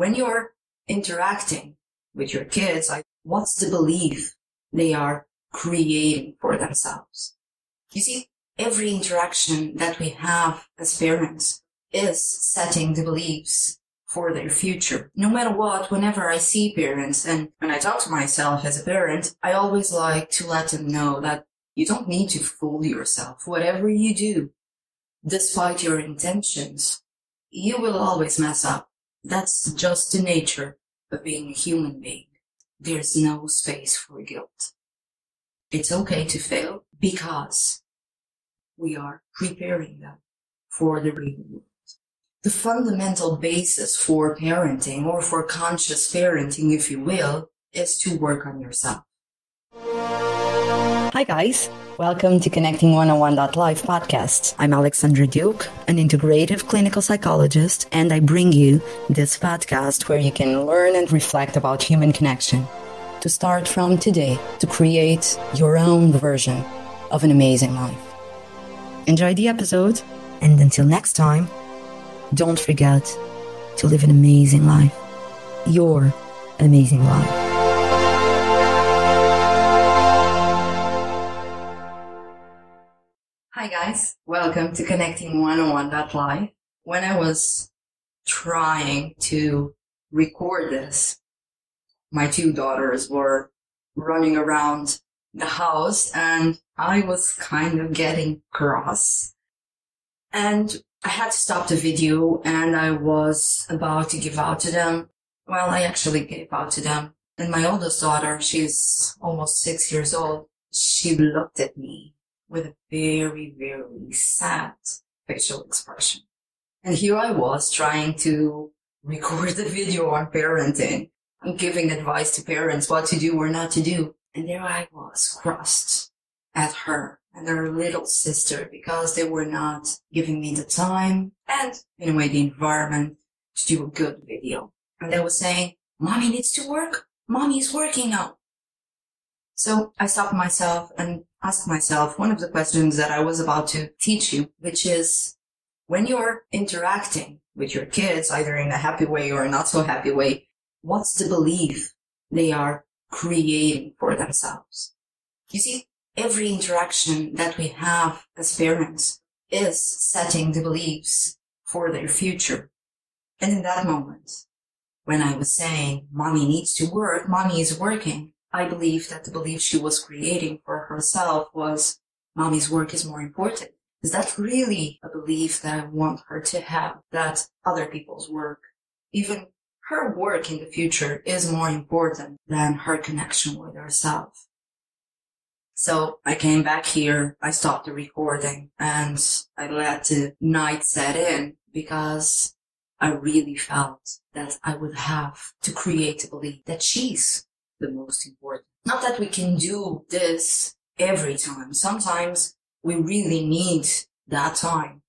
when you're interacting with your kids, like what's the belief they are creating for themselves? You see, every interaction that we have as parents is setting the beliefs for their future. No matter what, whenever I see parents and when I talk to myself as a parent, I always like to let them know that you don't need to fool yourself. Whatever you do, despite your intentions, you will always mess up. That's just the nature of being a human being. There's no space for guilt. It's okay to fail because we are preparing them for the real world. The fundamental basis for parenting or for conscious parenting, if you will, is to work on yourself. Hi guys, welcome to Connecting 101.live podcast. I'm Alexandra Duke, an integrative clinical psychologist, and I bring you this podcast where you can learn and reflect about human connection to start from today to create your own version of an amazing life. Enjoy the episode, and until next time, don't forget to live an amazing life. Your amazing life. Hi guys, welcome to Connecting 101.live. When I was trying to record this, my two daughters were running around the house and I was kind of getting cross. And I had to stop the video and I was about to give out to them. Well, I actually gave out to them. And my oldest daughter, she's almost six years old. She looked at me with a very, very sad facial expression. And here I was trying to record the video on parenting. Giving advice to parents what to do or not to do. And there I was, crossed at her and her little sister because they were not giving me the time and in a way the environment to do a good video. And they were saying, mommy needs to work. Mommy is working now. So I stopped myself and asked myself one of the questions that I was about to teach you, which is when you're interacting with your kids, either in a happy way or a not so happy way, what's the belief they are creating for themselves? You see, every interaction that we have as parents is setting the beliefs for their future. And in that moment, when I was saying mommy needs to work, mommy is working, I believe that the belief she was creating for herself was mommy's work is more important. Is that really a belief that I want her to have that other people's work, even her work in the future is more important than her connection with herself. So I came back here, I stopped the recording and I let the night set in because I really felt that I would have to create a belief that she's the most important. Not that we can do this every time. Sometimes we really need that time.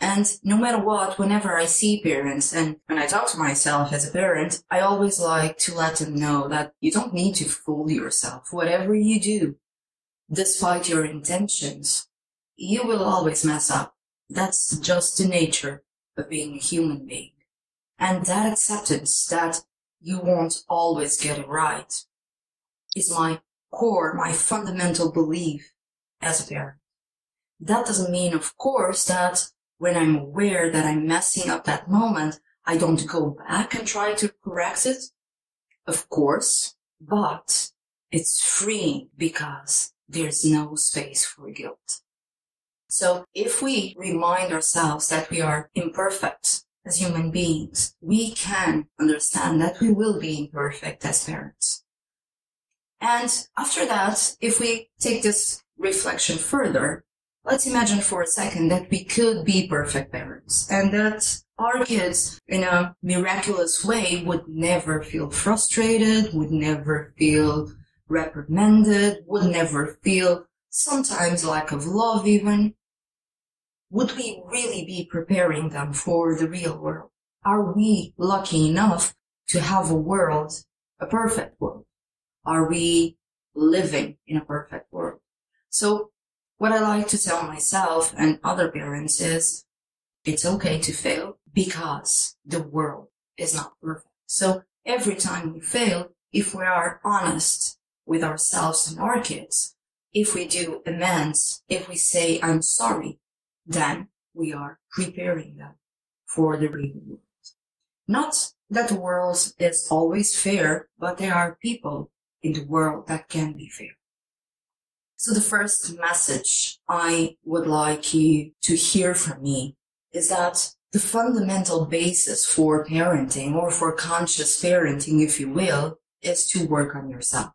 And no matter what, whenever I see parents and when I talk to myself as a parent, I always like to let them know that you don't need to fool yourself. Whatever you do, despite your intentions, you will always mess up. That's just the nature of being a human being. And that acceptance that you won't always get it right is my core, my fundamental belief as a parent. That doesn't mean, of course, that when I'm aware that I'm messing up that moment, I don't go back and try to correct it. Of course, but it's freeing because there's no space for guilt. So if we remind ourselves that we are imperfect as human beings, we can understand that we will be imperfect as parents. And after that, if we take this reflection further, let's imagine for a second that we could be perfect parents and that our kids in a miraculous way would never feel frustrated, would never feel reprimanded, would never feel sometimes lack of love even, would we really be preparing them for the real world? Are we lucky enough to have a world, a perfect world? Are we living in a perfect world? So what I like to tell myself and other parents is it's okay to fail because the world is not perfect. So every time we fail, if we are honest with ourselves and our kids, if we do amends, if we say, I'm sorry, then we are preparing them for the real world. Not that the world is always fair, but there are people in the world that can be fair. So the first message I would like you to hear from me is that the fundamental basis for parenting or for conscious parenting, if you will, is to work on yourself.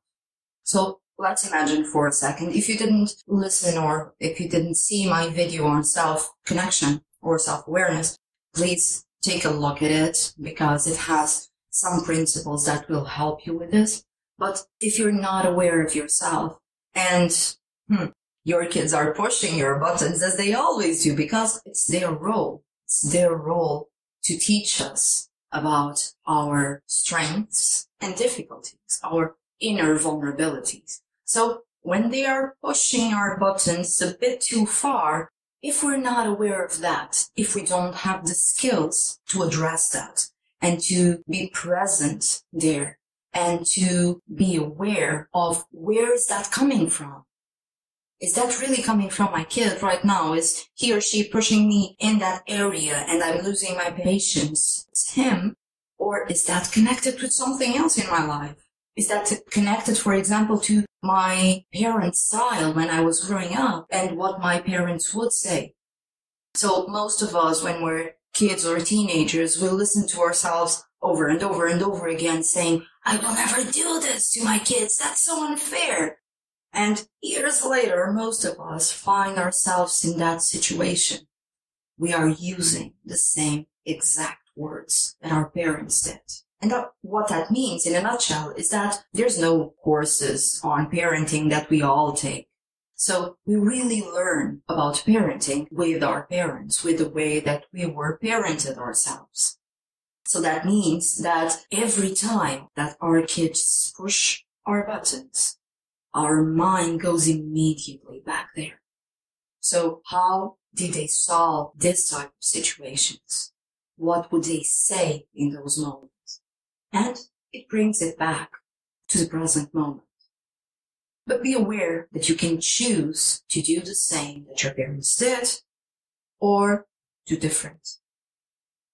So let's imagine for a second, if you didn't listen or if you didn't see my video on self connection or self awareness, please take a look at it because it has some principles that will help you with this. But if you're not aware of yourself and hmm, your kids are pushing your buttons as they always do because it's their role. It's their role to teach us about our strengths and difficulties, our inner vulnerabilities. So when they are pushing our buttons a bit too far, if we're not aware of that, if we don't have the skills to address that and to be present there and to be aware of where is that coming from? Is that really coming from my kid right now? Is he or she pushing me in that area and I'm losing my patience? It's him. Or is that connected with something else in my life? Is that connected, for example, to my parents' style when I was growing up and what my parents would say? So most of us, when we're kids or teenagers, we listen to ourselves over and over and over again saying, I will never do this to my kids. That's so unfair. And years later, most of us find ourselves in that situation. We are using the same exact words that our parents did. And that, what that means in a nutshell is that there's no courses on parenting that we all take. So we really learn about parenting with our parents, with the way that we were parented ourselves. So that means that every time that our kids push our buttons, our mind goes immediately back there. So how did they solve this type of situations? What would they say in those moments? And it brings it back to the present moment. But be aware that you can choose to do the same that your parents did or do different.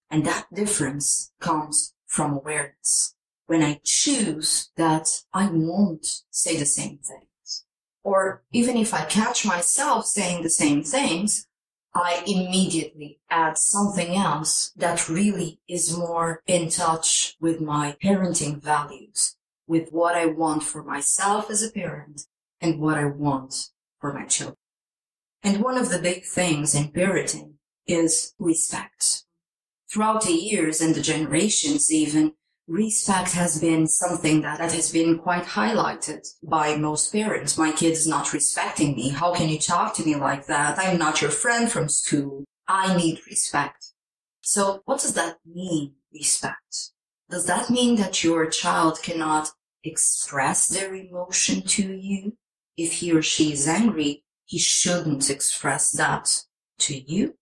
And that difference comes from awareness. When I choose that I won't say the same things, or even if I catch myself saying the same things, I immediately add something else that really is more in touch with my parenting values, with what I want for myself as a parent and what I want for my children. And one of the big things in parenting is respect throughout the years and the generations even, respect has been something that, that has been quite highlighted by most parents. My kid is not respecting me. How can you talk to me like that? I'm not your friend from school. I need respect. So what does that mean, respect? Does that mean that your child cannot express their emotion to you? If he or she is angry, he shouldn't express that to you.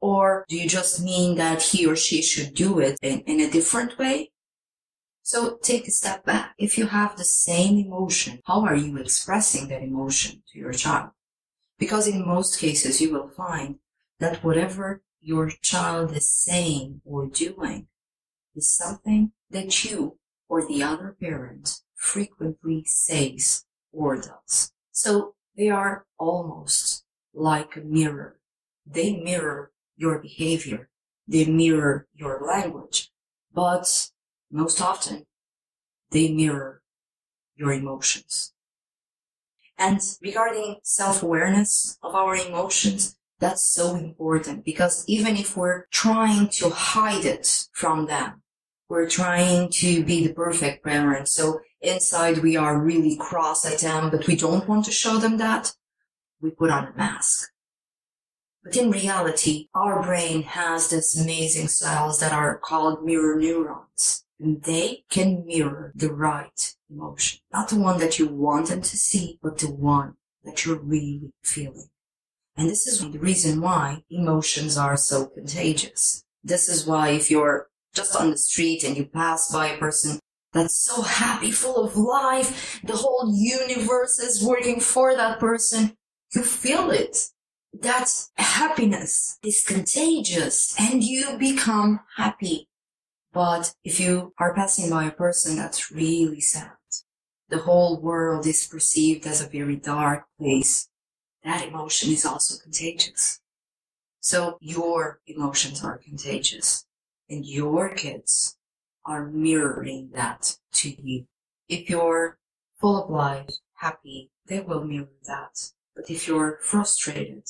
Or do you just mean that he or she should do it in, in a different way? So take a step back. If you have the same emotion, how are you expressing that emotion to your child? Because in most cases, you will find that whatever your child is saying or doing is something that you or the other parent frequently says or does. So they are almost like a mirror. They mirror your behavior. They mirror your language, but most often they mirror your emotions. And regarding self-awareness of our emotions, that's so important because even if we're trying to hide it from them, we're trying to be the perfect parent. So inside we are really cross at them, but we don't want to show them that. We put on a mask. But in reality, our brain has these amazing cells that are called mirror neurons. And they can mirror the right emotion. Not the one that you want them to see, but the one that you're really feeling. And this is the reason why emotions are so contagious. This is why if you're just on the street and you pass by a person that's so happy, full of life, the whole universe is working for that person, you feel it. That happiness is contagious and you become happy. But if you are passing by a person that's really sad, the whole world is perceived as a very dark place, that emotion is also contagious. So your emotions are contagious and your kids are mirroring that to you. If you're full of life, happy, they will mirror that. But if you're frustrated,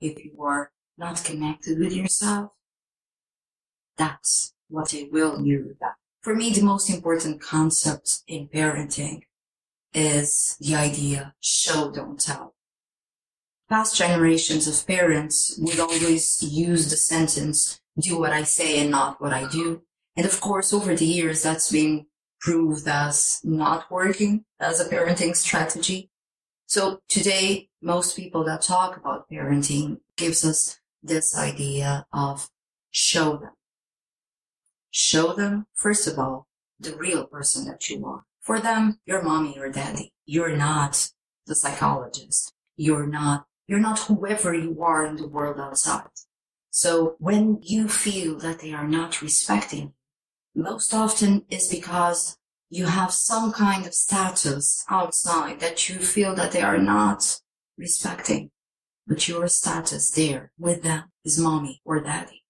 if you are not connected with yourself, that's what they will back. For me, the most important concept in parenting is the idea show, don't tell. Past generations of parents would always use the sentence do what I say and not what I do. And of course, over the years, that's been proved as not working as a parenting strategy. So today, most people that talk about parenting gives us this idea of show them. Show them, first of all, the real person that you are. For them, you're mommy or daddy. You're not the psychologist. You're not, you're not whoever you are in the world outside. So when you feel that they are not respecting, most often is because you have some kind of status outside that you feel that they are not respecting, but your status there with them is mommy or daddy.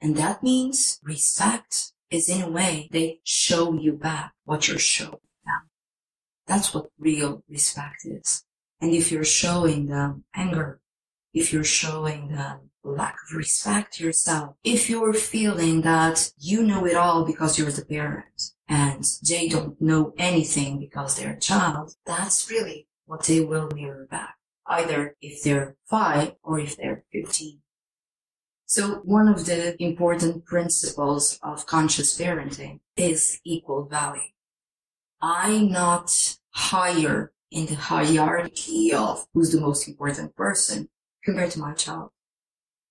And that means respect is in a way they show you back what you're showing them. That's what real respect is. And if you're showing them anger, if you're showing them lack of respect yourself, if you're feeling that you know it all because you're the parent and they don't know anything because they're a child, that's really what they will mirror back. Either if they're five or if they're 15. So one of the important principles of conscious parenting is equal value. I'm not higher in the hierarchy of who's the most important person compared to my child.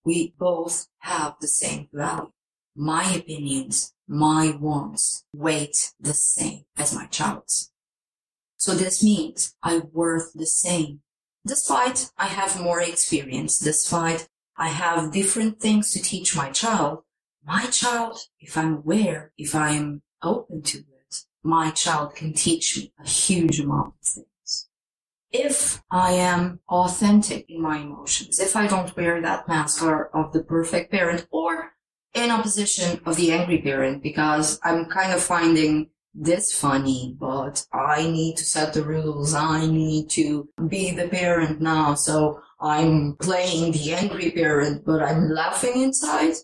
We both have the same value. My opinions, my wants weight the same as my child's. So this means I'm worth the same. Despite I have more experience, despite I have different things to teach my child. My child, if I'm aware, if I'm open to it, my child can teach me a huge amount of things. If I am authentic in my emotions, if I don't wear that mask of the perfect parent or in opposition of the angry parent, because I'm kind of finding this funny, but I need to set the rules. I need to be the parent now. So I'm playing the angry parent, but I'm laughing inside.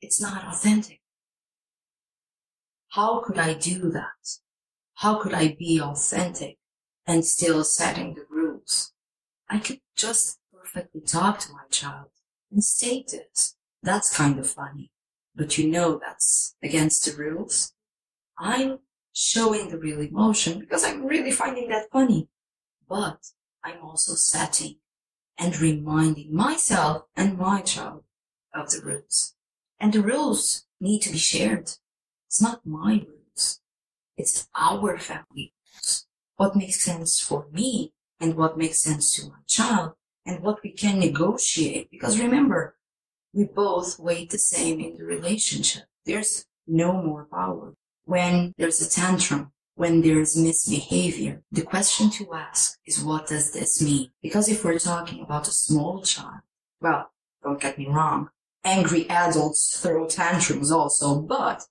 It's not authentic. How could I do that? How could I be authentic and still setting the rules? I could just perfectly talk to my child and state this. That's kind of funny, but you know that's against the rules. I'm showing the real emotion because I'm really finding that funny, but I'm also setting and reminding myself and my child of the rules. And the rules need to be shared. It's not my rules. It's our family rules. What makes sense for me and what makes sense to my child and what we can negotiate. Because remember, we both weigh the same in the relationship. There's no more power. When there's a tantrum, when there's misbehavior, the question to ask is what does this mean? Because if we're talking about a small child, well, don't get me wrong, angry adults throw tantrums also, but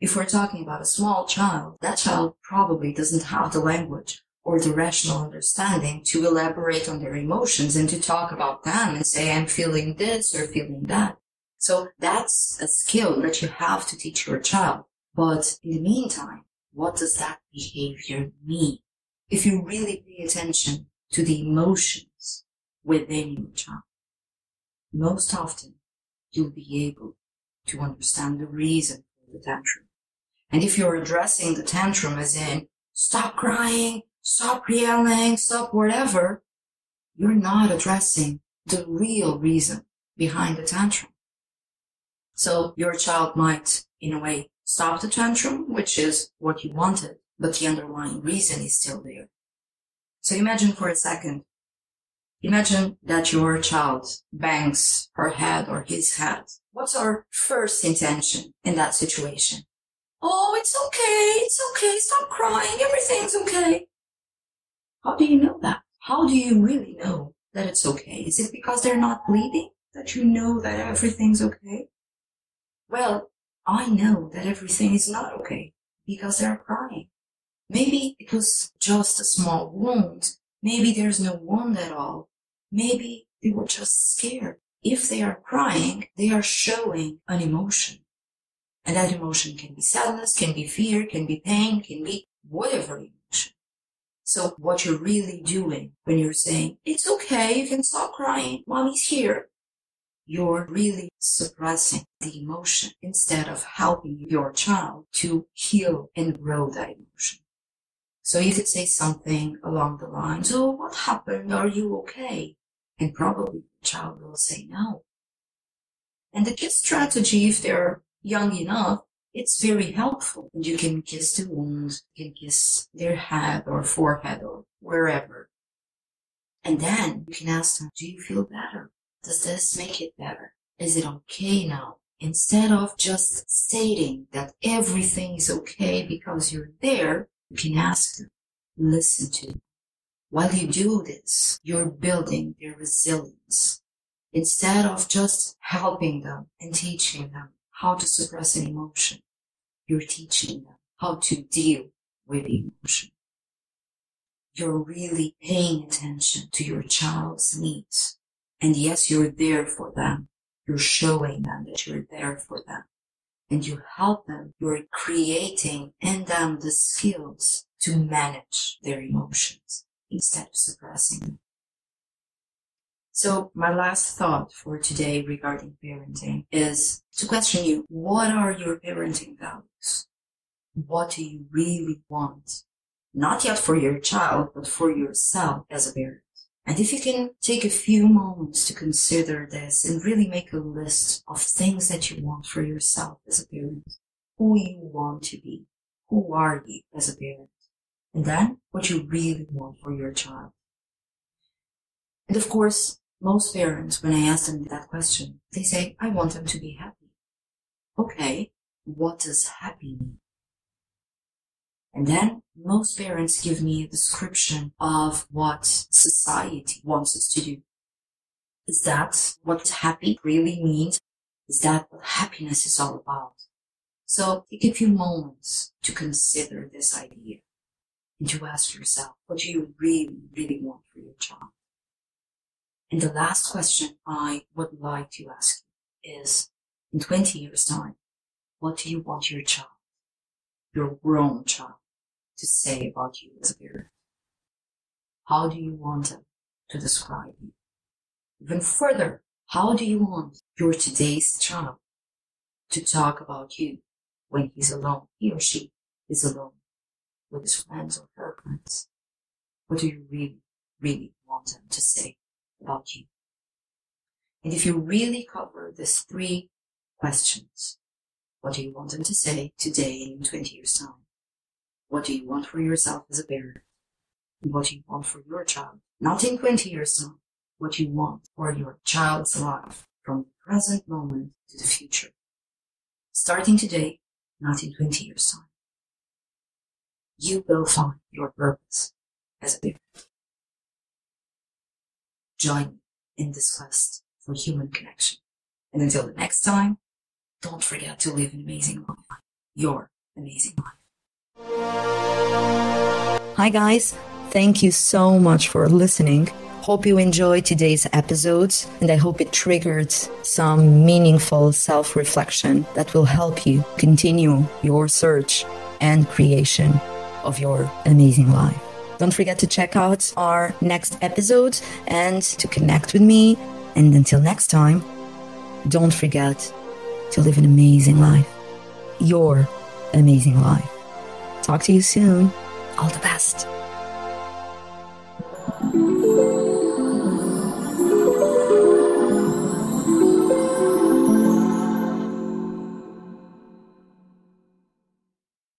if we're talking about a small child, that child probably doesn't have the language or the rational understanding to elaborate on their emotions and to talk about them and say, I'm feeling this or feeling that. So that's a skill that you have to teach your child. But in the meantime, what does that behavior mean? If you really pay attention to the emotions within your child, most often you'll be able to understand the reason for the tantrum. And if you're addressing the tantrum as in, stop crying, stop yelling, stop whatever, you're not addressing the real reason behind the tantrum. So your child might, in a way, stop the tantrum, which is what you wanted, but the underlying reason is still there. So imagine for a second, imagine that your child bangs her head or his head. What's our first intention in that situation? Oh, it's okay. It's okay. Stop crying. Everything's okay. How do you know that? How do you really know that it's okay? Is it because they're not bleeding that you know that everything's okay? Well, I know that everything is not okay because they're crying. Maybe it was just a small wound. Maybe there's no wound at all. Maybe they were just scared. If they are crying, they are showing an emotion. And that emotion can be sadness, can be fear, can be pain, can be whatever emotion. So what you're really doing when you're saying, it's okay, you can stop crying, mommy's here, you're really suppressing the emotion instead of helping your child to heal and grow that emotion. So you could say something along the lines, Oh, what happened? Are you okay? And probably the child will say no. And the kid's strategy, if they're young enough, it's very helpful. You can kiss the wound, you can kiss their head or forehead or wherever. And then you can ask them, do you feel better? Does this make it better? Is it okay now? Instead of just stating that everything is okay because you're there, you can ask them, listen to them. While you do this, you're building their resilience. Instead of just helping them and teaching them how to suppress an emotion, you're teaching them how to deal with the emotion. You're really paying attention to your child's needs. And yes, you're there for them. You're showing them that you're there for them and you help them, you're creating in them the skills to manage their emotions instead of suppressing them. So my last thought for today regarding parenting is to question you, what are your parenting values? What do you really want? Not yet for your child, but for yourself as a parent. And if you can take a few moments to consider this and really make a list of things that you want for yourself as a parent, who you want to be, who are you as a parent, and then what you really want for your child. And of course, most parents, when I ask them that question, they say, I want them to be happy. Okay, what does happy mean? And then most parents give me a description of what society wants us to do. Is that what happy really means? Is that what happiness is all about? So take a few moments to consider this idea and to ask yourself, what do you really, really want for your child? And the last question I would like to ask you is, in 20 years time, what do you want your child, your grown child, to say about you as a parent? How do you want them to describe you? Even further, how do you want your today's child to talk about you when he's alone, he or she is alone with his friends or her friends? What do you really, really want them to say about you? And if you really cover these three questions, what do you want them to say today and in 20 years time? What do you want for yourself as a parent? What do you want for your child? Not in 20 years time. What you want for your child's life from the present moment to the future. Starting today, not in 20 years time. You will find your purpose as a parent. Join in this quest for human connection. And until the next time, don't forget to live an amazing life. Your amazing life. Hi, guys. Thank you so much for listening. Hope you enjoyed today's episodes, and I hope it triggered some meaningful self reflection that will help you continue your search and creation of your amazing life. Don't forget to check out our next episode and to connect with me. And until next time, don't forget to live an amazing life. Your amazing life. Talk to you soon. All the best.